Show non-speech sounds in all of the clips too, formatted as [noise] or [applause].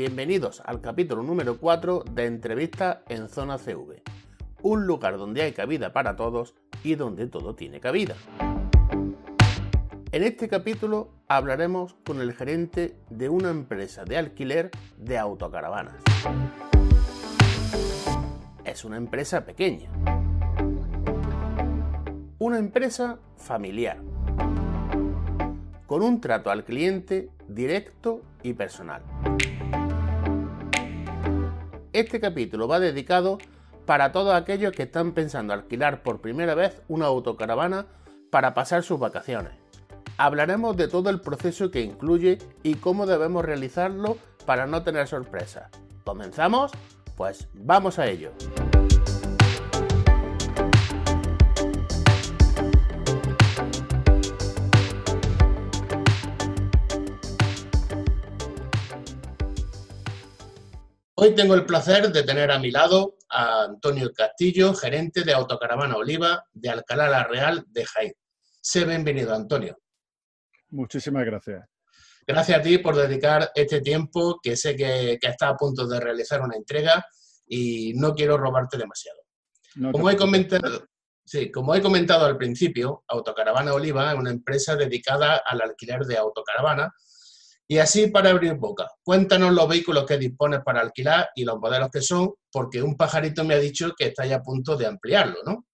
Bienvenidos al capítulo número 4 de Entrevista en Zona CV, un lugar donde hay cabida para todos y donde todo tiene cabida. En este capítulo hablaremos con el gerente de una empresa de alquiler de autocaravanas. Es una empresa pequeña. Una empresa familiar. Con un trato al cliente directo y personal. Este capítulo va dedicado para todos aquellos que están pensando alquilar por primera vez una autocaravana para pasar sus vacaciones. Hablaremos de todo el proceso que incluye y cómo debemos realizarlo para no tener sorpresas. ¿Comenzamos? Pues vamos a ello. Hoy tengo el placer de tener a mi lado a Antonio Castillo, gerente de Autocaravana Oliva de Alcalá la Real de Jaén. Sé bienvenido, Antonio. Muchísimas gracias. Gracias a ti por dedicar este tiempo, que sé que, que estás a punto de realizar una entrega y no quiero robarte demasiado. como, he comentado, sí, como he comentado al principio, Autocaravana Oliva es una empresa dedicada al alquiler de autocaravana y así para abrir boca, cuéntanos los vehículos que dispones para alquilar y los modelos que son, porque un pajarito me ha dicho que está ya a punto de ampliarlo, ¿no?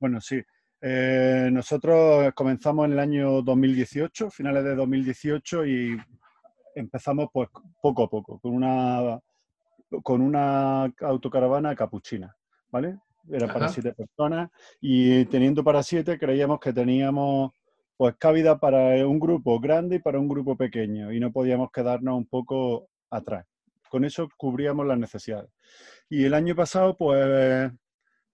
Bueno, sí. Eh, nosotros comenzamos en el año 2018, finales de 2018, y empezamos pues poco a poco, con una, con una autocaravana capuchina, ¿vale? Era para siete personas y teniendo para siete creíamos que teníamos pues cabida para un grupo grande y para un grupo pequeño y no podíamos quedarnos un poco atrás. Con eso cubríamos las necesidades. Y el año pasado, pues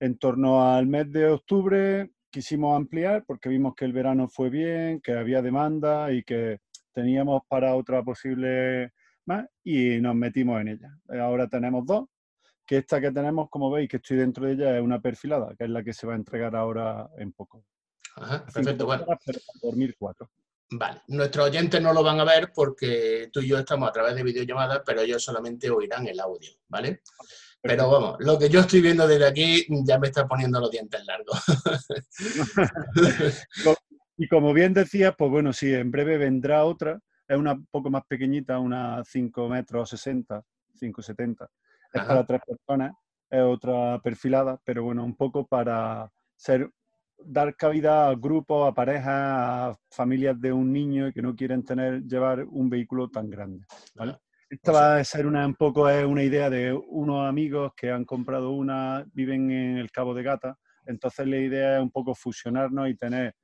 en torno al mes de octubre quisimos ampliar porque vimos que el verano fue bien, que había demanda y que teníamos para otra posible más y nos metimos en ella. Ahora tenemos dos, que esta que tenemos, como veis, que estoy dentro de ella, es una perfilada, que es la que se va a entregar ahora en poco perfecto, bueno. Vale, nuestros oyentes no lo van a ver porque tú y yo estamos a través de videollamadas, pero ellos solamente oirán el audio, ¿vale? Pero vamos, lo que yo estoy viendo desde aquí ya me está poniendo los dientes largos. [laughs] y como bien decías, pues bueno, sí, en breve vendrá otra, es una poco más pequeñita, una 5 metros 60, 5,70. Es para tres personas, es otra perfilada, pero bueno, un poco para ser dar cabida a grupos, a parejas, a familias de un niño que no quieren tener, llevar un vehículo tan grande. ¿vale? Esta va a ser una, un poco es una idea de unos amigos que han comprado una, viven en el Cabo de Gata, entonces la idea es un poco fusionarnos y tener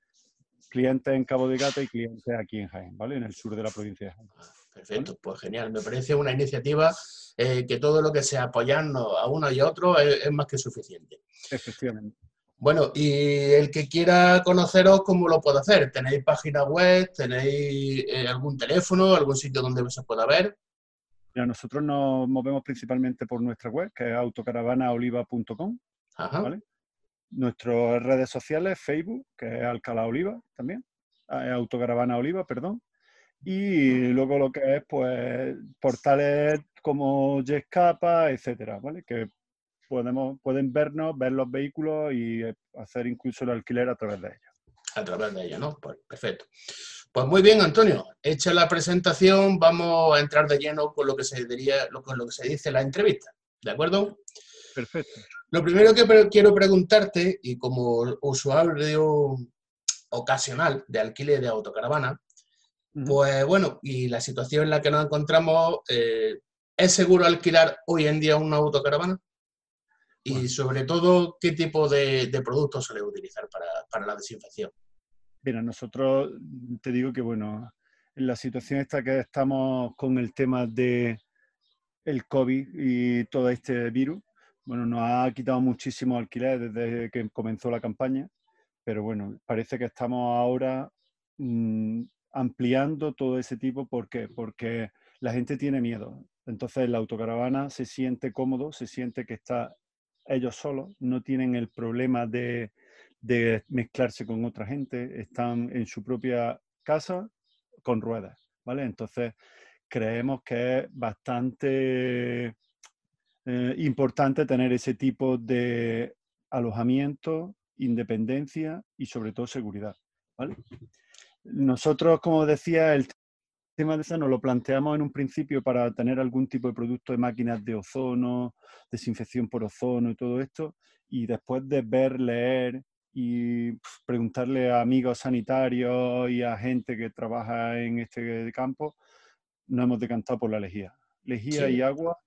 clientes en Cabo de Gata y clientes aquí en Jaén, ¿vale? En el sur de la provincia de Jaén. Ah, perfecto, pues genial. Me parece una iniciativa eh, que todo lo que sea apoyarnos a uno y a otro es más que suficiente. Efectivamente. Bueno, y el que quiera conoceros, ¿cómo lo puede hacer? ¿Tenéis página web? ¿Tenéis eh, algún teléfono? ¿Algún sitio donde se pueda ver? Mira, nosotros nos movemos principalmente por nuestra web, que es autocaravanaoliva.com. ¿vale? Nuestras redes sociales, Facebook, que es Alcalá Oliva también, ah, Autocaravana Oliva, perdón. Y luego lo que es, pues, portales como Yescapa, etcétera, ¿vale? Que podemos, pueden vernos, ver los vehículos y eh, hacer incluso el alquiler a través de ellos. A través de ellos, ¿no? Pues perfecto. Pues muy bien, Antonio. Hecha la presentación, vamos a entrar de lleno con lo que se diría, con lo que se dice la entrevista. ¿De acuerdo? Perfecto. Lo primero que quiero preguntarte, y como usuario ocasional de alquiler de autocaravana, pues bueno, y la situación en la que nos encontramos, eh, ¿es seguro alquilar hoy en día una autocaravana? Y sobre todo qué tipo de, productos se le utilizar para, la desinfección. Mira, nosotros te digo que, bueno, en la situación esta que estamos con el tema de el COVID y todo este virus, bueno, nos ha quitado muchísimo alquiler desde que comenzó la campaña, pero bueno, parece que estamos ahora mm, ampliando todo ese tipo. ¿Por qué? Porque la gente tiene miedo. Entonces la autocaravana se siente cómodo, se siente que está ellos solos, no tienen el problema de, mezclarse con otra gente, están en su propia casa con ruedas, ¿vale? Entonces, creemos que es bastante eh, importante tener ese tipo de alojamiento, independencia y sobre todo seguridad. Nosotros, como decía, el tema de eso nos lo planteamos en un principio para tener algún tipo de producto de máquinas de ozono, desinfección por ozono y todo esto, y después de ver, leer y preguntarle a amigos sanitarios y a gente que trabaja en este campo, nos hemos decantado por la lejía. Lejía y agua,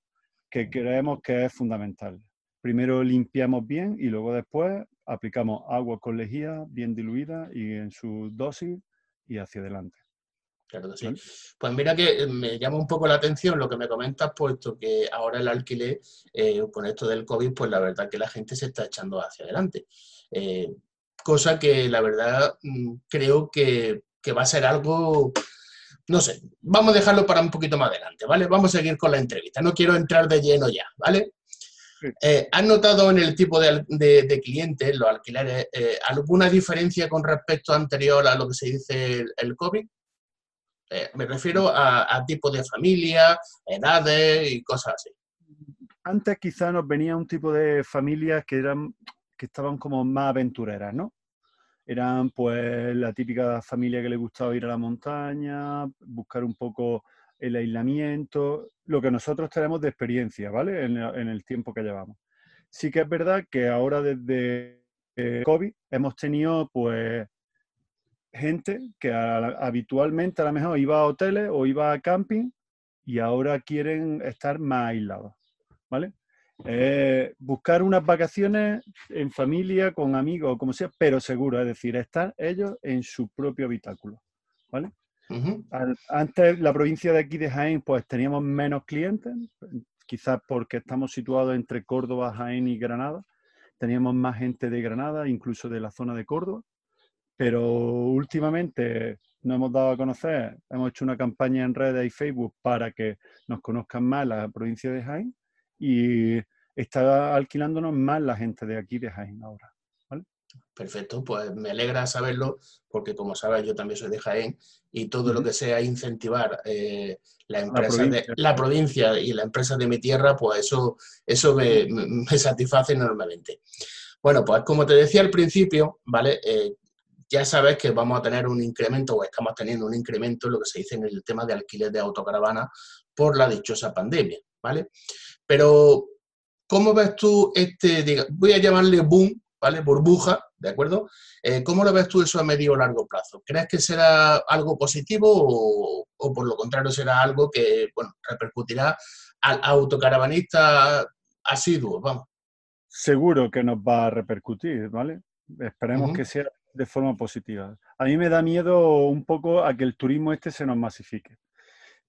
que creemos que es fundamental. Primero limpiamos bien y luego después aplicamos agua con lejía bien diluida y en su dosis y hacia adelante. Claro que sí. Pues mira que me llama un poco la atención lo que me comentas, puesto que ahora el alquiler, eh, con esto del COVID, pues la verdad que la gente se está echando hacia adelante. Eh, cosa que la verdad mm, creo que, que va a ser algo no sé, vamos a dejarlo para un poquito más adelante, ¿vale? Vamos a seguir con la entrevista. No quiero entrar de lleno ya, ¿vale? Eh, ¿Has notado en el tipo de, de, clientes, los alquileres, eh, alguna diferencia con respecto anterior a lo que se dice el, COVID? Eh, me refiero a, a, tipo de familia, edades y cosas así. Antes quizá nos venía un tipo de familias que eran que estaban como más aventureras, ¿no? eran pues la típica familia que le gustaba ir a la montaña, buscar un poco el aislamiento, lo que nosotros tenemos de experiencia, ¿vale? En, el tiempo que llevamos. Sí que es verdad que ahora desde eh, COVID hemos tenido pues gente que habitualmente a lo mejor iba a hoteles o iba a camping y ahora quieren estar más aislados, ¿vale? Eh, buscar unas vacaciones en familia, con amigos, como sea, pero seguro, es decir, estar ellos en su propio habitáculo. ¿vale? Antes, la provincia de aquí de Jaén, pues teníamos menos clientes, quizás porque estamos situados entre Córdoba, Jaén y Granada. Teníamos más gente de Granada, incluso de la zona de Córdoba, pero últimamente nos hemos dado a conocer, hemos hecho una campaña en redes y Facebook para que nos conozcan más la provincia de Jaén y está alquilándonos más la gente de aquí de Jaén ahora. Perfecto, pues me alegra saberlo porque como sabes yo también soy de Jaén y todo lo que sea incentivar eh, la empresa de la provincia y la empresa de mi tierra, pues eso, eso me, satisface enormemente. Bueno, pues como te decía al principio, ¿vale? Eh, ya sabes que vamos a tener un incremento o estamos teniendo un incremento en lo que se dice en el tema de alquiler de autocaravana por la dichosa pandemia, ¿vale? Pero, ¿cómo ves tú este, voy a llamarle boom, ¿vale? Burbuja, ¿de acuerdo? Eh, ¿Cómo lo ves tú eso a medio o largo plazo? ¿Crees que será algo positivo o, por lo contrario será algo que, bueno, repercutirá al autocaravanista asiduo, vamos? Seguro que nos va a repercutir, ¿vale? Esperemos que sea de forma positiva. A mí me da miedo un poco a que el turismo este se nos masifique.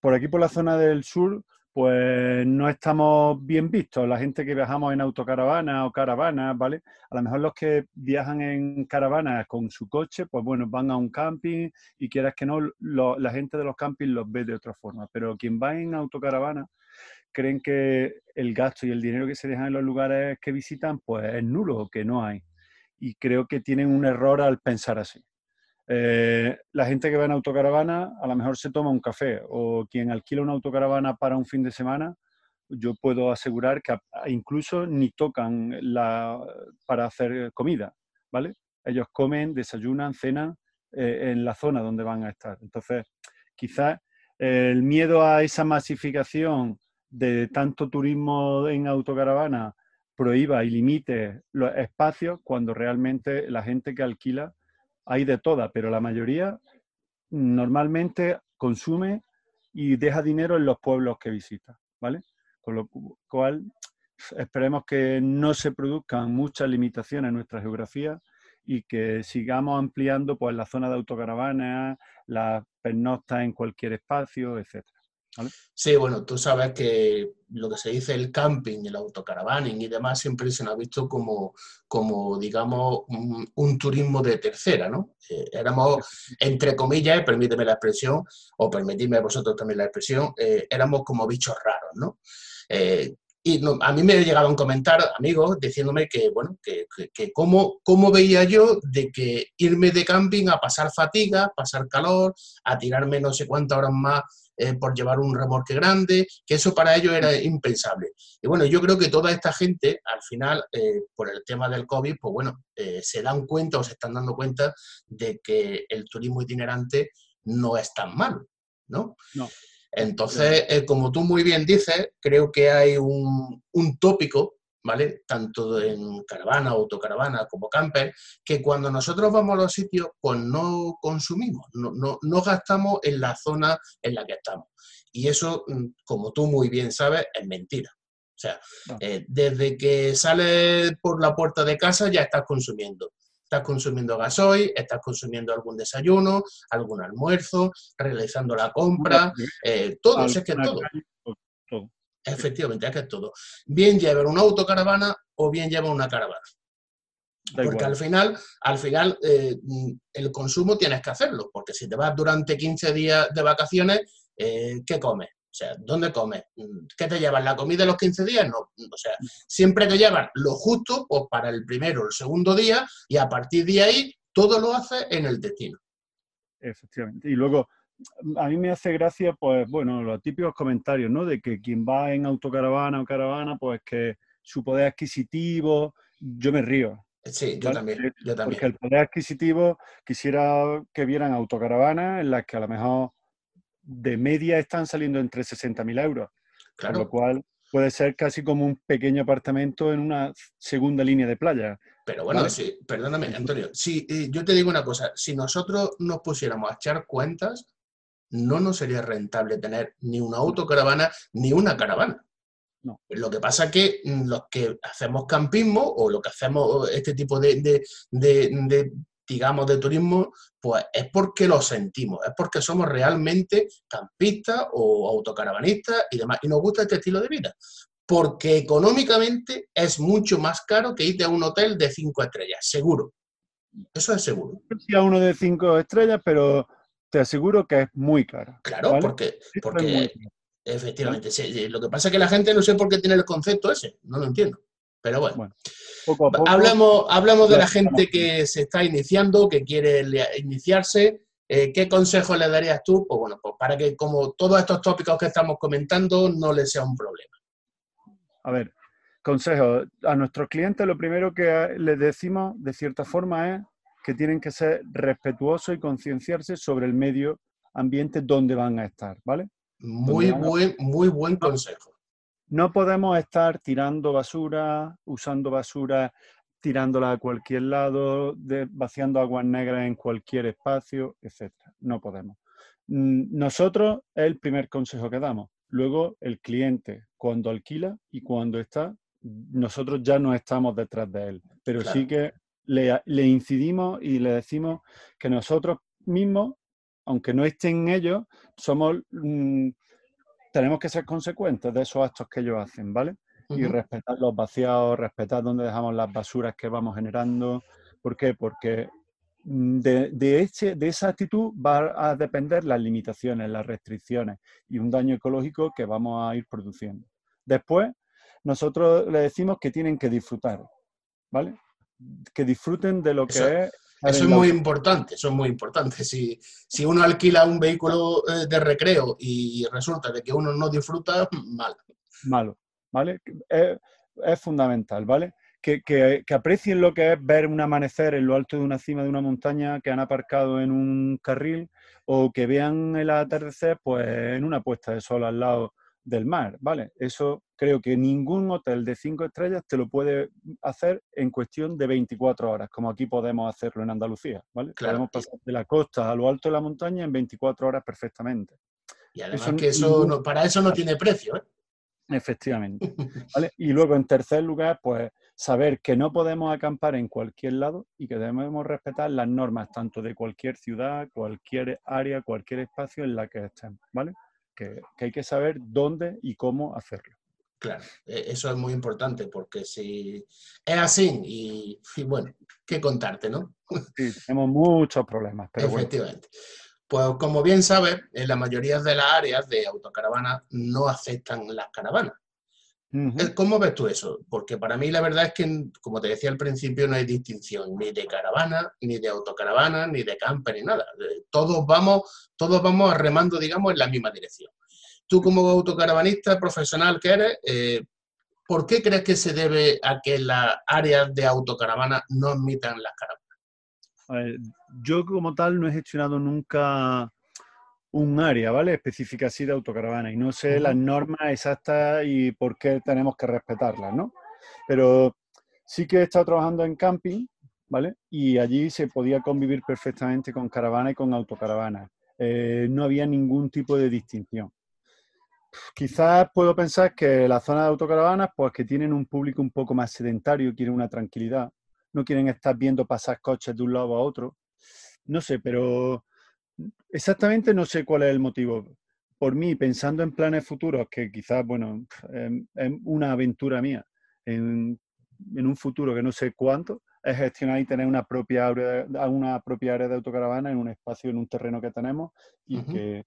Por aquí, por la zona del sur, pues no estamos bien vistos. La gente que viajamos en autocaravana o caravana, ¿vale? A lo mejor los que viajan en caravana con su coche, pues bueno, van a un camping y quieras que no, la gente de los campings los ve de otra forma. Pero quien va en autocaravana creen que el gasto y el dinero que se dejan en los lugares que visitan, pues es nulo, que no hay. Y creo que tienen un error al pensar así. Eh, la gente que va en autocaravana a lo mejor se toma un café o quien alquila una autocaravana para un fin de semana, yo puedo asegurar que incluso ni tocan la, para hacer comida, ¿vale? Ellos comen, desayunan, cenan eh, en la zona donde van a estar. Entonces, quizás el miedo a esa masificación de tanto turismo en autocaravana prohíba y limite los espacios cuando realmente la gente que alquila hay de todas, pero la mayoría normalmente consume y deja dinero en los pueblos que visita, ¿vale? Con lo cual esperemos que no se produzcan muchas limitaciones en nuestra geografía y que sigamos ampliando pues la zona de autocaravana, las pernoctas en cualquier espacio, etcétera. Sí, bueno, tú sabes que lo que se dice el camping, el autocaravaning y demás siempre se nos ha visto como, como digamos, un, turismo de tercera, ¿no? Eh, éramos, entre comillas, permíteme la expresión, o permitidme vosotros también la expresión, eh, éramos como bichos raros, ¿no? Eh, y a mí me llegaban comentar amigos diciéndome que, bueno, que, que, cómo, cómo, veía yo de que irme de camping a pasar fatiga, pasar calor, a tirarme no sé cuántas horas más eh, por llevar un remolque grande, que eso para ellos era impensable. Y bueno, yo creo que toda esta gente, al final, eh, por el tema del COVID, pues bueno, se dan cuenta o se están dando cuenta de que el turismo itinerante no es tan malo, ¿no? No. Entonces, como tú muy bien dices, creo que hay un, un tópico ¿vale? Tanto en caravana, autocaravana como camper, que cuando nosotros vamos a los sitios, pues no consumimos, no, no, gastamos en la zona en la que estamos. Y eso, mm, como tú muy bien sabes, es mentira. O sea, eh, desde que sales por la puerta de casa ya estás consumiendo. Estás consumiendo gasoil, estás consumiendo algún desayuno, algún almuerzo, realizando la compra, eh, todo, es que todo. Efectivamente, es que es todo. Bien lleva una autocaravana o bien lleva una caravana. porque al final, al final eh, el consumo tienes que hacerlo, porque si te vas durante 15 días de vacaciones, eh, ¿qué comes? O sea, ¿dónde comes? ¿Qué te llevas? ¿La comida de los 15 días? No. O sea, siempre te llevas lo justo pues, para el primero o el segundo día y a partir de ahí todo lo haces en el destino. Efectivamente. Y luego, a mí me hace gracia, pues, bueno, los típicos comentarios, ¿no? De que quien va en autocaravana o caravana, pues que su poder adquisitivo, yo me río. Sí, yo también, yo también. Porque el poder adquisitivo quisiera que vieran autocaravanas en las que a lo mejor de media están saliendo entre 60.000 euros. Claro. Con lo cual puede ser casi como un pequeño apartamento en una segunda línea de playa. Pero bueno, sí, perdóname, Antonio. Sí, eh, yo te digo una cosa, si nosotros nos pusiéramos a echar cuentas, no nos sería rentable tener ni una autocaravana ni una caravana. No. Lo que pasa es que mm, los que hacemos campismo o lo que hacemos este tipo de, digamos, de turismo, pues es porque lo sentimos, es porque somos realmente campistas o autocaravanistas y demás, y nos gusta este estilo de vida. Porque económicamente es mucho más caro que irte a un hotel de cinco estrellas, seguro. Eso es seguro. Sí, a uno de cinco estrellas, pero te aseguro que es muy caro. Claro, porque, porque efectivamente, lo que pasa es que la gente no sé por qué tiene el concepto ese, no lo entiendo. Pero bueno, hablamos, hablamos de la gente que se está iniciando, que quiere iniciarse. Eh, ¿Qué consejo le darías tú? Pues bueno, pues para que como todos estos tópicos que estamos comentando no les sea un problema. A ver, consejo. A nuestros clientes lo primero que les decimos de cierta forma es que tienen que ser respetuosos y concienciarse sobre el medio ambiente donde van a estar, ¿vale? Muy buen, muy buen consejo. No podemos estar tirando basura, usando basura, tirándola a cualquier lado, vaciando aguas negras en cualquier espacio, etc. No podemos. Mm, nosotros es el primer consejo que damos. Luego el cliente, cuando alquila y cuando está, nosotros ya no estamos detrás de él, pero sí que le, incidimos y le decimos que nosotros mismos, aunque no estén ellos, somos, mm, tenemos que ser consecuentes de esos actos que ellos hacen, ¿vale? Y respetar los vaciados, respetar dónde dejamos las basuras que vamos generando. ¿Por qué? Porque mm, de, de, de esa actitud va a depender las limitaciones, las restricciones y un daño ecológico que vamos a ir produciendo. Después, nosotros le decimos que tienen que disfrutar, ¿vale? Que disfruten de lo que es. Eso es muy importante, eso es muy importante. Si, si uno alquila un vehículo eh, de recreo y resulta de que uno no disfruta, mal. Malo, ¿vale? Es, es fundamental, ¿vale? Que, que, que, aprecien lo que es ver un amanecer en lo alto de una cima de una montaña que han aparcado en un carril o que vean el atardecer pues en una puesta de sol al lado del mar, ¿vale? Eso creo que ningún hotel de cinco estrellas te lo puede hacer en cuestión de 24 horas, como aquí podemos hacerlo en Andalucía, ¿vale? Podemos pasar de la costa a lo alto de la montaña en 24 horas perfectamente. Y además que eso para eso no tiene precio, ¿eh? Efectivamente. [laughs] Y luego, en tercer lugar, pues saber que no podemos acampar en cualquier lado y que debemos respetar las normas tanto de cualquier ciudad, cualquier área, cualquier espacio en la que estemos, ¿vale? Que, hay que saber dónde y cómo hacerlo. Claro, e, eso es muy importante porque si es así y, bueno, ¿qué contarte, no? [laughs] Sí, tenemos muchos problemas. Pero Efectivamente. Pues como bien sabes, en la mayoría de las áreas de autocaravanas no aceptan las caravanas. Eh, ¿Cómo ves tú eso? Porque para mí la verdad es que, como te decía al principio, no hay distinción ni de caravana, ni de autocaravana, ni de camper, ni nada. Eh, todos vamos, todos vamos remando, digamos, en la misma dirección. Tú como autocaravanista profesional que eres, eh, ¿por qué crees que se debe a que las áreas de autocaravana no admitan las caravanas? yo como tal no he gestionado nunca un área, ¿vale? Específica así de autocaravana y no sé las normas exactas y por qué tenemos que respetarlas, ¿no? Pero sí que he estado trabajando en camping, ¿vale? Y allí se podía convivir perfectamente con caravana y con autocaravana. Eh, no había ningún tipo de distinción. Quizás puedo pensar que las zonas de autocaravanas, pues que tienen un público un poco más sedentario, quieren una tranquilidad, no quieren estar viendo pasar coches de un lado a otro. No sé, pero Exactamente no sé cuál es el motivo. Por mí, pensando en planes futuros, que quizás, bueno, em, es una aventura mía, en, un futuro que no sé cuánto, es gestionar y tener una propia, una propia área de autocaravana en un espacio, en un terreno que tenemos y que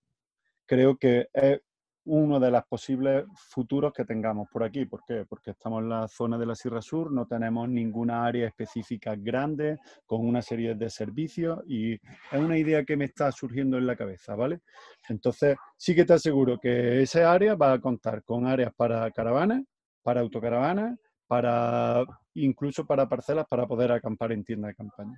creo que es uno de los posibles futuros que tengamos por aquí. ¿Por qué? Porque estamos en la zona de la Sierra Sur, no tenemos ninguna área específica grande con una serie de servicios y es una idea que me está surgiendo en la cabeza, ¿vale? Entonces, sí que te aseguro que esa área va a contar con áreas para caravanas, para autocaravanas, para incluso para parcelas para poder acampar en tienda de campaña.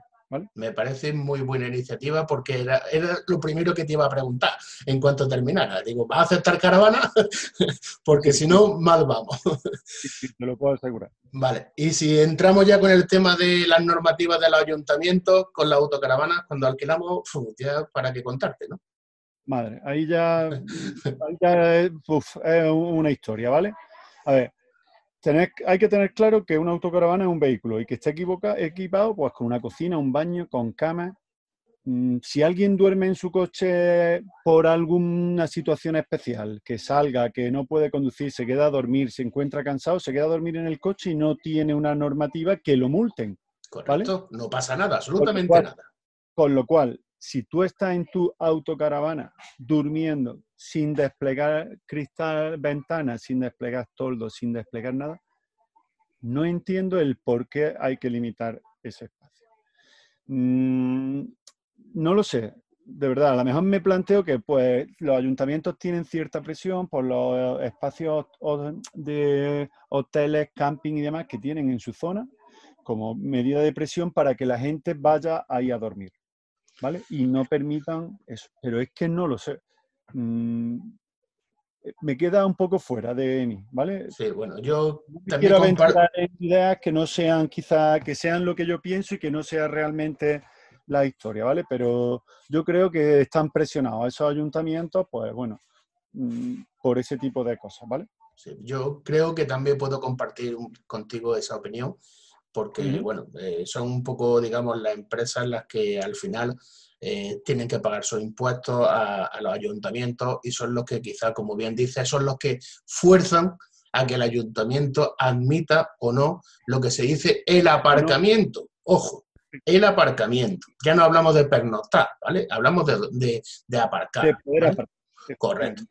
Me parece muy buena iniciativa porque era, lo primero que te iba a preguntar en cuanto terminara. Digo, ¿vas a aceptar caravana? [laughs] porque si no, mal vamos. sí, te lo puedo asegurar. Vale, y si entramos ya con el tema de las normativas de los ayuntamientos con la autocaravana, cuando alquilamos, ya para qué contarte, ¿no? Madre, ahí ya, [laughs] es una historia, ¿vale? A ver, hay que tener claro que una autocaravana es un vehículo y que esté equipado pues, con una cocina, un baño, con cama. Mm, si alguien duerme en su coche por alguna situación especial, que salga, que no puede conducir, se queda a dormir, se encuentra cansado, se queda a dormir en el coche y no tiene una normativa que lo multen. Correcto, no pasa nada, absolutamente nada. Con lo cual, si tú estás en tu autocaravana durmiendo sin desplegar cristal, ventanas, sin desplegar toldos, sin desplegar nada, no entiendo el por qué hay que limitar ese espacio. Mm, no lo sé, de verdad, a lo mejor me planteo que pues, los ayuntamientos tienen cierta presión por los espacios de hoteles, camping y demás que tienen en su zona como medida de presión para que la gente vaya ahí a dormir. ¿vale? Y no permitan eso. Pero es que no lo sé. Mm, eh, me queda un poco fuera de mí, ¿vale? Sí, bueno, yo también quiero aventurar en ideas que no sean quizá, que sean lo que yo pienso y que no sea realmente la historia, ¿vale? Pero yo creo que están presionados esos ayuntamientos, pues bueno, mm, por ese tipo de cosas, ¿vale? Sí, yo creo que también puedo compartir contigo esa opinión porque, bueno, eh, son un poco, digamos, las empresas las que al final eh, tienen que pagar sus impuestos a, los ayuntamientos y son los que quizá, como bien dice, son los que fuerzan a que el ayuntamiento admita o no lo que se dice el aparcamiento. Ojo, el aparcamiento. Ya no hablamos de pernoctar, ¿vale? Hablamos de, aparcar. Correcto.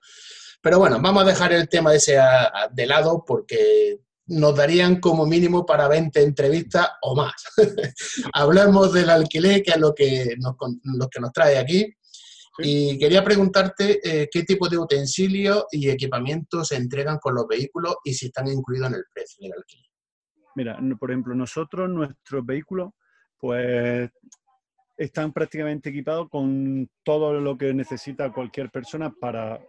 Pero bueno, vamos a dejar el tema ese de lado porque nos darían como mínimo para 20 entrevistas o más. [laughs] Hablamos del alquiler, que es lo que nos, lo que nos trae aquí. Y quería preguntarte eh, qué tipo de utensilios y equipamientos se entregan con los vehículos y si están incluidos en el precio del alquiler. Mira, por ejemplo, nosotros, nuestros vehículos, pues están prácticamente equipados con todo lo que necesita cualquier persona para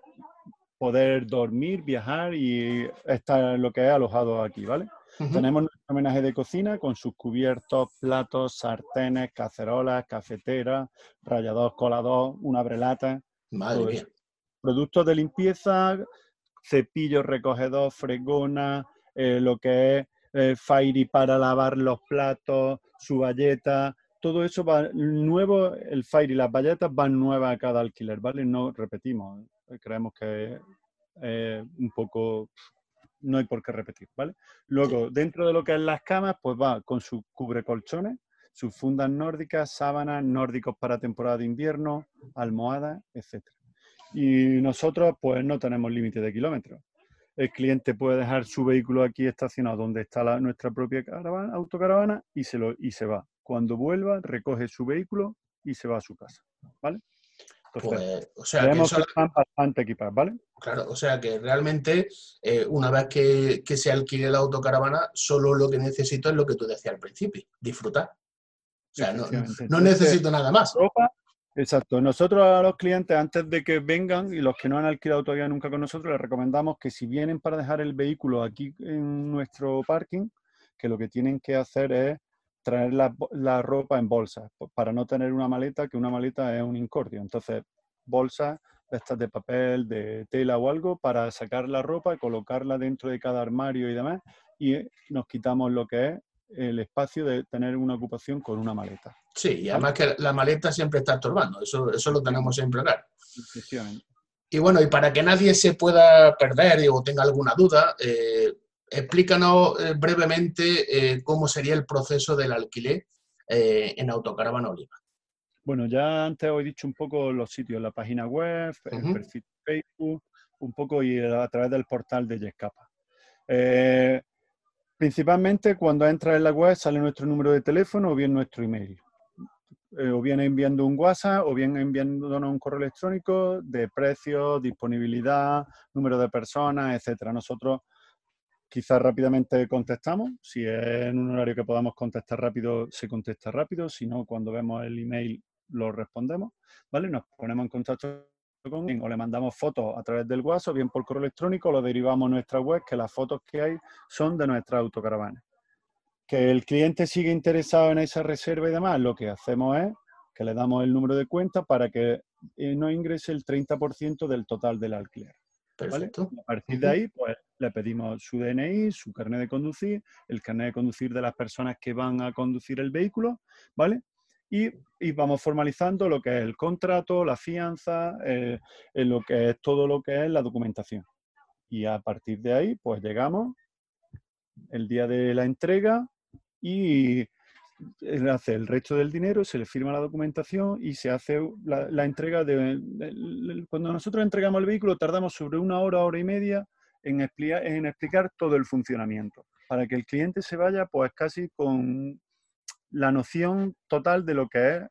poder dormir, viajar y estar lo que he alojado aquí, ¿vale? Tenemos nuestro homenaje de cocina con sus cubiertos, platos, sartenes, cacerolas, cafeteras, rallador, colador, una brelata. Madre mía. Productos de limpieza, cepillo recogedor, fregona, eh, lo que es eh, Fairy para lavar los platos, su valleta, todo eso va nuevo, el Fairy y las valletas van nuevas a cada alquiler, ¿vale? No repetimos. Eh, creemos que es un poco no hay por qué repetir, ¿vale? Luego, dentro de lo que es las camas, pues va con sus cubrecolchones, sus fundas nórdicas, sábanas nórdicos para temporada de invierno, almohadas, etc. Y nosotros, pues no tenemos límite de kilómetros. el cliente puede dejar su vehículo aquí estacionado donde está nuestra propia caravana, autocaravana y se, lo, y se va. Cuando vuelva, recoge su vehículo y se va a su casa. ¿Vale? Pues, o sea, que están bastante equipadas, ¿vale? Claro, o sea que realmente eh, una vez que, que, se alquile la autocaravana, solo lo que necesito es lo que tú decías al principio, disfrutar. O sea, no, no necesito nada más. Exacto. Nosotros a los clientes, antes de que vengan y los que no han alquilado todavía nunca con nosotros, les recomendamos que si vienen para dejar el vehículo aquí en nuestro parking, que lo que tienen que hacer es traer la, ropa en bolsas, para no tener una maleta, que una maleta es un incordio. Entonces, bolsas de estas de papel, de tela o algo, para sacar la ropa y colocarla dentro de cada armario y demás, y nos quitamos lo que es el espacio de tener una ocupación con una maleta. Sí, y además que la maleta siempre está estorbando, eso, eso lo tenemos siempre claro. Y bueno, y para que nadie se pueda perder o tenga alguna duda, eh, explícanos eh, brevemente eh, cómo sería el proceso del alquiler en Autocaravana Oliva. Bueno, ya antes os he dicho un poco los sitios, la página web, el perfil de Facebook, un poco y a través del portal de Yescapa. Principalmente cuando entras en la web sale nuestro número de teléfono o bien nuestro email. Eh, o bien enviando un WhatsApp o bien enviándonos un correo electrónico de precios, disponibilidad, número de personas, etcétera. Nosotros quizás rápidamente contestamos. Si es en un horario que podamos contestar rápido, se contesta rápido. Si no, cuando vemos el email lo respondemos. ¿Vale? Nos ponemos en contacto o le mandamos fotos a través del WhatsApp, bien por correo electrónico, lo derivamos a nuestra web, que las fotos que hay son de nuestra autocaravana. Que el cliente sigue interesado en esa reserva y demás, lo que hacemos es que le damos el número de cuenta para que eh, no ingrese el 30% del total del alquiler. Perfecto. A partir de ahí, pues le pedimos su DNI, su carnet de conducir, el carnet de conducir de las personas que van a conducir el vehículo, ¿vale? y, vamos formalizando lo que es el contrato, la fianza, eh, lo que es todo lo que es la documentación. Y a partir de ahí, pues llegamos el día de la entrega y hace el resto del dinero, se le firma la documentación y se hace la, entrega de, Cuando nosotros entregamos el vehículo tardamos sobre una hora, hora y media en en explicar todo el funcionamiento, para que el cliente se vaya pues casi con la noción total de lo que es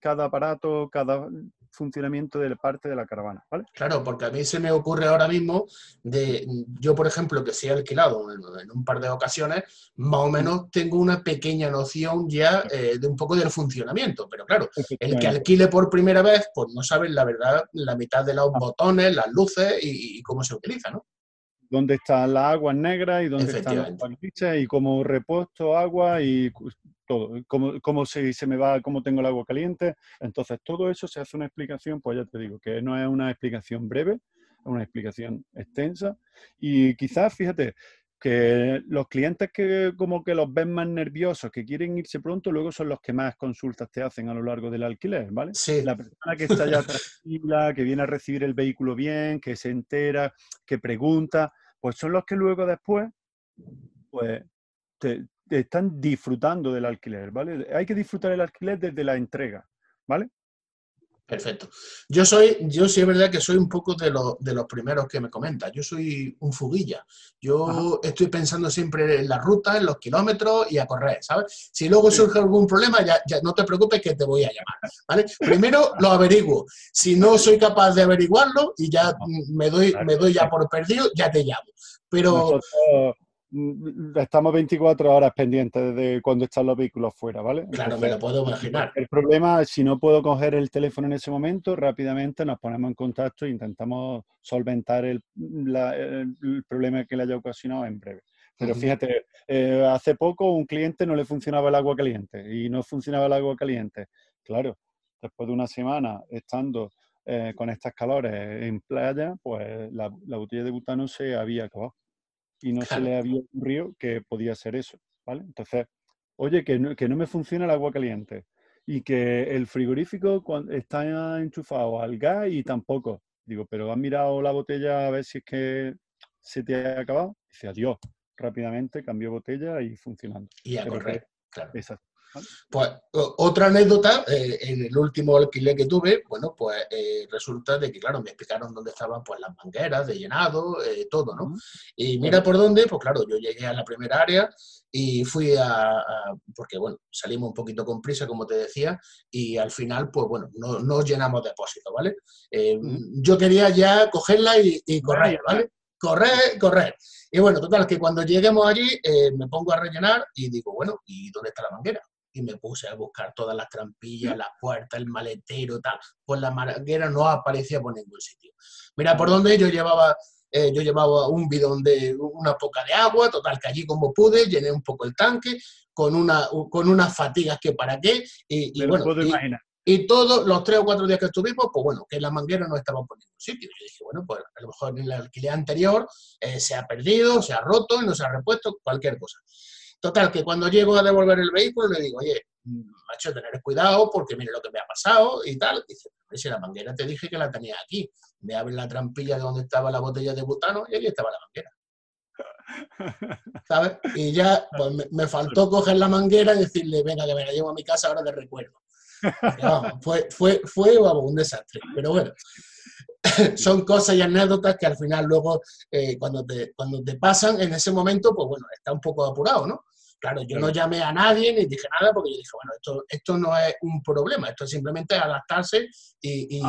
cada aparato, cada funcionamiento de parte de la caravana, ¿vale? Claro, porque a mí se me ocurre ahora mismo de, yo por ejemplo, que sí he alquilado en, un par de ocasiones, más o menos tengo una pequeña noción ya eh, de un poco del funcionamiento, pero claro, el que alquile por primera vez, pues no sabe la verdad la mitad de los ah. botones, las luces y, y cómo se utiliza, ¿no? dónde están las aguas negras y dónde están las y cómo repuesto agua y todo, cómo, cómo se, se, me va, cómo tengo el agua caliente. Entonces, todo eso se hace una explicación, pues ya te digo, que no es una explicación breve, es una explicación extensa. Y quizás, fíjate, que los clientes que como que los ven más nerviosos, que quieren irse pronto, luego son los que más consultas te hacen a lo largo del alquiler, ¿vale? Sí. La persona que está ya tranquila, que viene a recibir el vehículo bien, que se entera, que pregunta, pues son los que luego después, pues, te, están disfrutando del alquiler, ¿vale? Hay que disfrutar el alquiler desde la entrega, ¿vale? Perfecto. Yo soy, yo sí es verdad que soy un poco de, de los primeros que me comentas. Yo soy un fuguilla. Yo estoy pensando siempre en la ruta, en los kilómetros y a correr, ¿sabes? Si luego surge algún problema, ya, ya, no te preocupes que te voy a llamar, ¿vale? Primero [laughs] lo averiguo. Si no soy capaz de averiguarlo y ya me doy, me doy ya por perdido, ya te llamo. Pero... estamos 24 horas pendientes de cuando están los vehículos fuera, ¿vale? Claro, me lo puedo imaginar. El problema, es si no puedo coger el teléfono en ese momento, rápidamente nos ponemos en contacto e intentamos solventar el, problema que le haya ocasionado en breve. Pero fíjate, eh, hace poco un cliente no le funcionaba el agua caliente y no funcionaba el agua caliente. Claro, después de una semana estando eh, con estas calores en playa, pues la, la botella de butano se había acabado y no se le había ocurrido que podía ser eso, ¿vale? Entonces, oye, que no, que no me funciona el agua caliente y que el frigorífico está enchufado al gas y tampoco. Digo, pero has mirado la botella a ver si es que se te ha acabado. Dice, adiós. Rápidamente cambió botella y funcionando. Y a correr, Exacto. Pues otra anécdota, eh, en el último alquiler que tuve, bueno, pues eh, resulta de que, claro, me explicaron dónde estaban pues las mangueras de llenado, eh, todo, ¿no? Y mira por dónde, pues claro, yo llegué a la primera área y fui a, porque bueno, salimos un poquito con prisa, como te decía, y al final, pues bueno, no, no llenamos depósito, ¿vale? Yo quería ya cogerla y, y correr, ¿vale? Correr, correr. Y bueno, total, que cuando lleguemos allí me pongo a rellenar y digo, bueno, ¿y dónde está la manguera? Y me puse a buscar todas las trampillas, las puertas, el maletero, tal. Pues la manguera no aparecía por ningún sitio. Mira, por donde yo llevaba, eh, yo llevaba un bidón de una poca de agua, total, que allí como pude, llené un poco el tanque, con, una, con unas fatigas que para qué, y, bueno, y, todos los tres o cuatro días que estuvimos, pues bueno, que la manguera no estaba por ningún sitio. Yo dije, bueno, pues a lo mejor en el alquiler anterior eh, se ha perdido, se ha roto, no se ha repuesto, cualquier cosa. Total, que cuando llego a devolver el vehículo le digo, oye, macho, tener cuidado porque mire lo que me ha pasado y tal. Dice, si la manguera te dije que la tenía aquí. Me abre la trampilla de donde estaba la botella de butano y allí estaba la manguera. ¿Sabes? Y ya pues, me, faltó coger la manguera y decirle, venga, que me la llevo a mi casa ahora de recuerdo. fue, fue, fue un desastre. Pero bueno, [laughs] son cosas y anécdotas que al final luego, eh, cuando, te, cuando te pasan en ese momento, pues bueno, está un poco apurado, ¿no? Claro, yo no llamé a nadie ni dije nada porque yo dije, bueno, esto, esto no es un problema, esto es simplemente adaptarse y,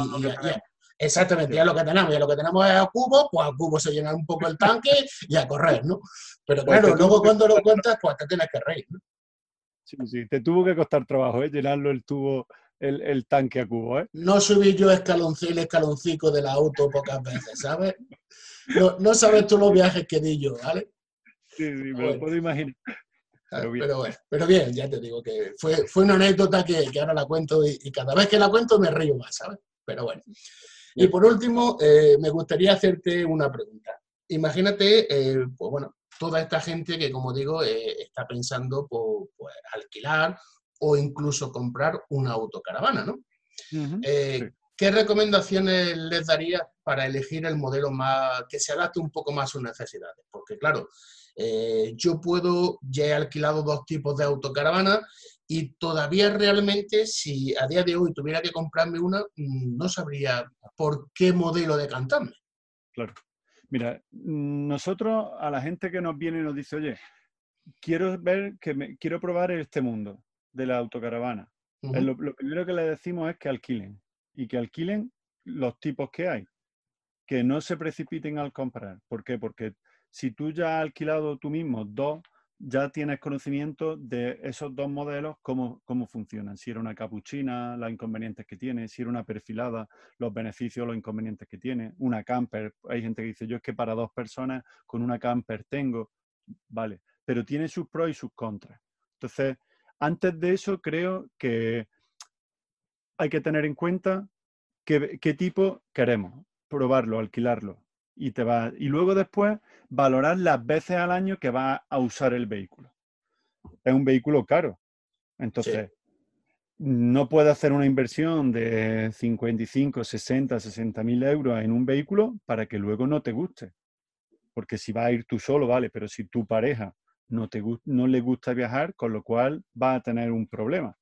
exactamente, ya lo que tenemos, ya lo que tenemos es a cubo, pues a cubo se llena un poco el tanque y a correr, ¿no? Pero pues claro, luego cuando lo cuentas, pues te tienes que reír, ¿no? Sí, sí, te tuvo que costar trabajo, ¿eh? Llenarlo el tubo, el, tanque a cubo, ¿eh? No subí yo escaloncito, el escaloncico del auto pocas veces, ¿sabes? No, no sabes tú los viajes que di yo, ¿vale? Sí, sí, me lo puedo imaginar. Pero bien. Pero, bien, ya te digo que fue, fue una anécdota que, ahora la cuento y, cada vez que la cuento me río más, ¿sabes? Pero bueno. Y por último, eh, me gustaría hacerte una pregunta. Imagínate, eh, pues bueno, toda esta gente que, como digo, eh, está pensando por, pues, alquilar o incluso comprar una autocaravana, ¿no? ¿Qué recomendaciones les darías para elegir el modelo más que se adapte un poco más a sus necesidades? Porque claro, eh, yo puedo, ya he alquilado dos tipos de autocaravana y todavía realmente, si a día de hoy tuviera que comprarme una, mm, no sabría por qué modelo decantarme. Claro. Mira, nosotros a la gente que nos viene y nos dice, oye, quiero ver, que me, quiero probar este mundo de la autocaravana. Eh, lo, lo, primero que le decimos es que alquilen y que alquilen los tipos que hay, que no se precipiten al comprar. ¿Por qué? Porque si tú ya has alquilado tú mismo dos, ya tienes conocimiento de esos dos modelos, cómo, cómo funcionan. Si era una capuchina, los inconvenientes que tiene, si era una perfilada, los beneficios, los inconvenientes que tiene. Una camper, hay gente que dice, yo es que para dos personas con una camper tengo, vale, pero tiene sus pros y sus contras. Entonces, antes de eso, creo que hay que tener en cuenta qué, qué tipo queremos, probarlo, alquilarlo y, te va, y luego después valorar las veces al año que vas a usar el vehículo. Es un vehículo caro. Entonces, no puedes hacer una inversión de 55, 60, 60 mil euros en un vehículo para que luego no te guste. Porque si vas a ir tú solo, vale, pero si tu pareja no, te, no le gusta viajar, con lo cual va a tener un problema.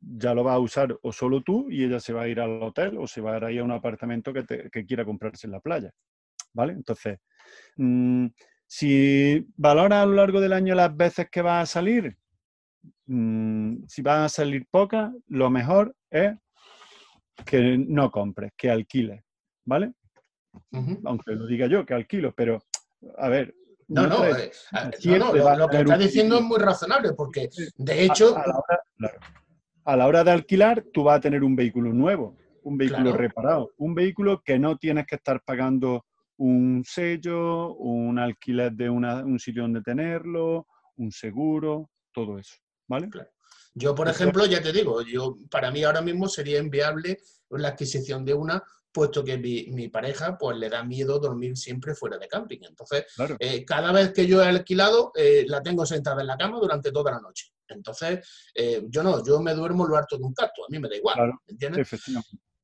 Ya lo va a usar o solo tú y ella se va a ir al hotel o se va a ir a un apartamento que, que quiera comprarse en la playa. ¿Vale? Entonces, mm, si valoras a lo largo del año las veces que va a salir, mm, si van a salir pocas, lo mejor es que no compres, que alquiles, ¿vale? Aunque lo diga yo, que alquilo, pero a ver. No, no, eh, lo, que estás diciendo es muy razonable, porque de hecho. A, la hora, de alquilar, tú vas a tener un vehículo nuevo, un vehículo reparado, un vehículo que no tienes que estar pagando un sello, un alquiler de un sitio donde tenerlo, un seguro, todo eso, ¿vale? Yo, por ejemplo, ya te digo, yo para mí ahora mismo sería inviable la adquisición de una, puesto que mi, pareja pues le da miedo dormir siempre fuera de camping. Entonces, eh, cada vez que yo he alquilado, eh, la tengo sentada en la cama durante toda la noche. Entonces, eh, yo no, yo me duermo lo harto de un cacto, a mí me da igual, ¿entiendes?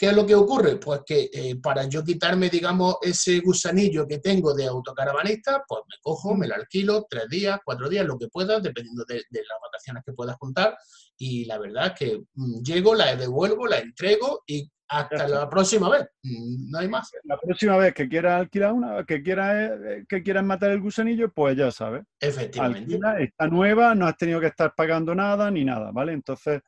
¿Qué es lo que ocurre? Pues que eh, para yo quitarme, digamos, ese gusanillo que tengo de autocaravanista, pues me cojo, me lo alquilo tres días, cuatro días, lo que pueda, dependiendo de, las vacaciones que puedas juntar. Y la verdad es que mm, llego, la devuelvo, la entrego y hasta la próxima vez. Mm, no hay más. La próxima vez que quieras alquilar una, que quieras, eh, que quieras matar el gusanillo, pues ya sabes. Efectivamente. está nueva, no has tenido que estar pagando nada ni nada, ¿vale? Entonces,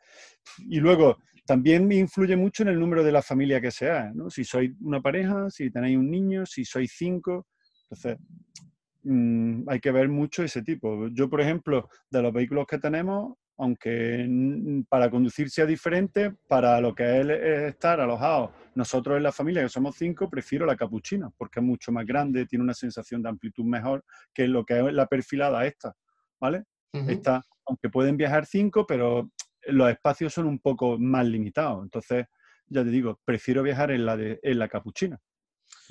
y luego también influye mucho en el número de la familia que sea, ¿no? Si sois una pareja, si tenéis un niño, si sois cinco. Entonces, mm, hay que ver mucho ese tipo. Yo, por ejemplo, de los vehículos que tenemos, aunque para conducir sea diferente, para lo que es, estar alojados nosotros en la familia, que somos cinco, prefiero la capuchina, porque es mucho más grande, tiene una sensación de amplitud mejor que lo que es la perfilada esta, ¿vale? Esta, aunque pueden viajar cinco, pero los espacios son un poco más limitados. Entonces, ya te digo, prefiero viajar en la, de, en la capuchina.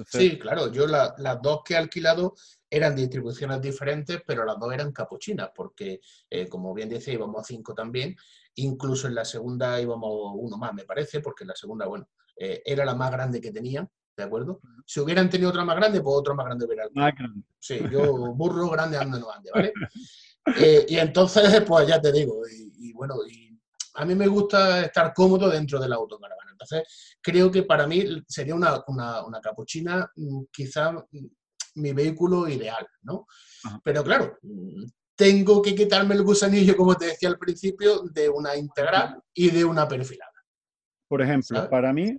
sí, claro, yo las dos que he alquilado eran distribuciones diferentes, pero las dos eran capuchinas, porque eh, como bien dice, íbamos a cinco también, incluso en la segunda íbamos uno más, me parece, porque en la segunda, bueno, eh, era la más grande que tenían, ¿de acuerdo? Si hubieran tenido otra más grande, pues otro más grande hubiera Más grande. Sí, yo burro grande ando no ande, ¿vale? [laughs] Eh, y entonces, pues ya te digo, y, y bueno, y a mí me gusta estar cómodo dentro de la autocaravana. Entonces, creo que para mí sería una, una, capuchina mm, quizá mm, mi vehículo ideal, ¿no? Pero claro, mm, tengo que quitarme el gusanillo, como te decía al principio, de una integral y de una perfilada. Por ejemplo, para mí,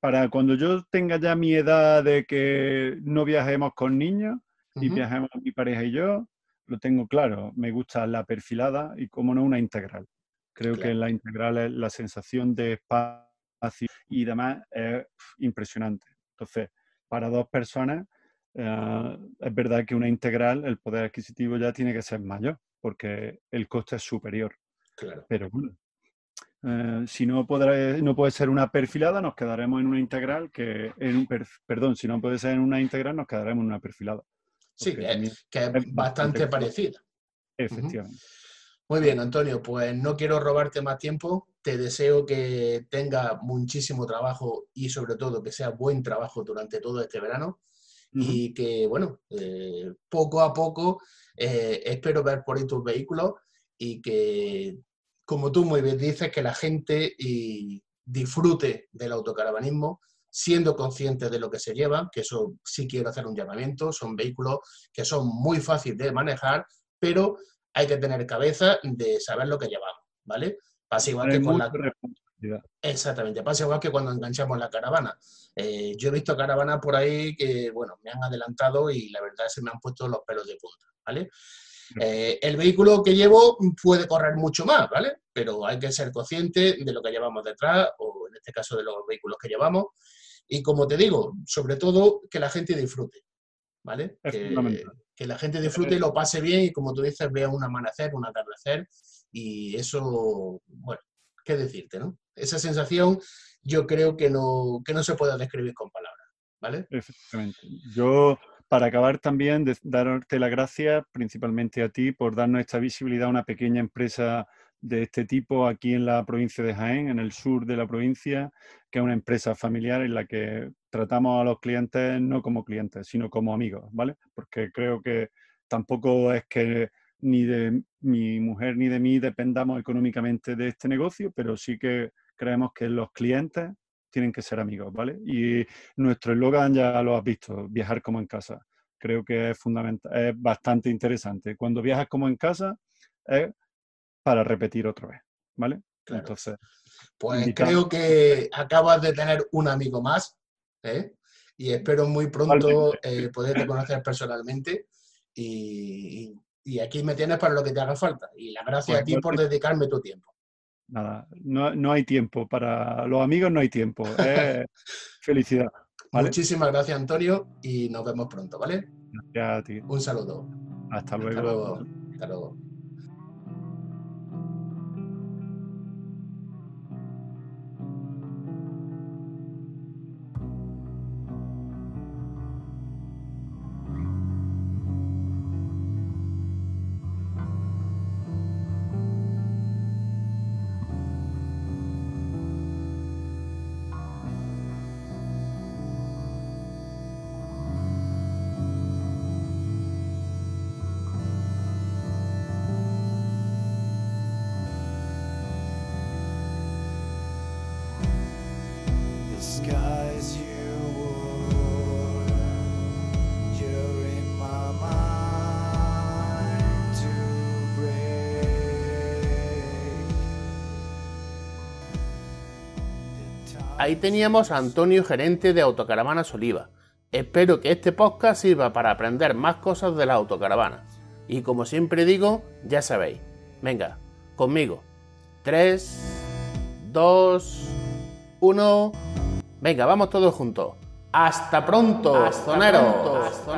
para cuando yo tenga ya mi edad de que no viajemos con niños y viajemos mi pareja y yo, lo tengo claro. Me gusta la perfilada y, como no, una integral. Creo que la integral es la sensación de espacio y demás es impresionante. Entonces, para dos personas, eh, es verdad que una integral, el poder adquisitivo ya tiene que ser mayor, porque el coste es superior. Claro. Pero bueno, eh, si no, podrá, no puede ser una perfilada, nos quedaremos en una integral que en un perdón, si no puede ser en una integral, nos quedaremos en una perfilada. Sí, que, es, bastante parecida. Efectivamente. Muy bien, Antonio, pues no quiero robarte más tiempo. Te deseo que tenga muchísimo trabajo y sobre todo que sea buen trabajo durante todo este verano y que, bueno, eh, poco a poco eh, espero ver por ahí tus vehículos y que, como tú muy bien dices, que la gente y disfrute del autocaravanismo siendo conscientes de lo que se lleva, que eso sí quiero hacer un llamamiento, son vehículos que son muy fáciles de manejar, pero hay que tener cabeza de saber lo que llevamos, ¿vale? Pasa igual que con la... Exactamente, pasa igual que cuando enganchamos la caravana. Eh, yo he visto caravanas por ahí que, bueno, me han adelantado y la verdad se me han puesto los pelos de punta, ¿vale? Eh, el vehículo que llevo puede correr mucho más, ¿vale? Pero hay que ser consciente de lo que llevamos detrás, o en este caso de los vehículos que llevamos, y como te digo, sobre todo que la gente disfrute, ¿vale? Que, la gente disfrute y lo pase bien y como tú dices, vea un amanecer, un atardecer y eso, bueno, ¿qué decirte, no? Esa sensación yo creo que no, que no se puede describir con palabras, ¿vale? Efectivamente. Yo, para acabar también, de darte las gracias principalmente a ti por darnos esta visibilidad a una pequeña empresa de este tipo aquí en la provincia de Jaén, en el sur de la provincia, que es una empresa familiar en la que tratamos a los clientes no como clientes, sino como amigos, ¿vale? Porque creo que tampoco es que ni de mi mujer ni de mí dependamos económicamente de este negocio, pero sí que creemos que los clientes tienen que ser amigos, ¿vale? Y nuestro eslogan ya lo has visto, viajar como en casa. Creo que es fundamental, es bastante interesante. Cuando viajas como en casa, es para repetir otra vez, ¿vale? Entonces, pues creo que acabas de tener un amigo más, ¿eh? y espero muy pronto eh, poderte conocer personalmente. Y, aquí me tienes para lo que te haga falta. Y la gracias pues a ti por dedicarme tu tiempo. Nada, no, hay tiempo. Para los amigos no hay tiempo. [laughs] felicidad. Muchísimas gracias, Antonio, y nos vemos pronto, ¿vale? Gracias a ti. Un saludo. Hasta luego. Hasta luego. Ahí teníamos a Antonio, gerente de Autocaravanas Oliva. Espero que este podcast sirva para aprender más cosas de la autocaravana. Y como siempre digo, ya sabéis. Venga, conmigo. 3, 2, 1. Venga, vamos todos juntos. Hasta pronto, Hasta Pronto, Hasta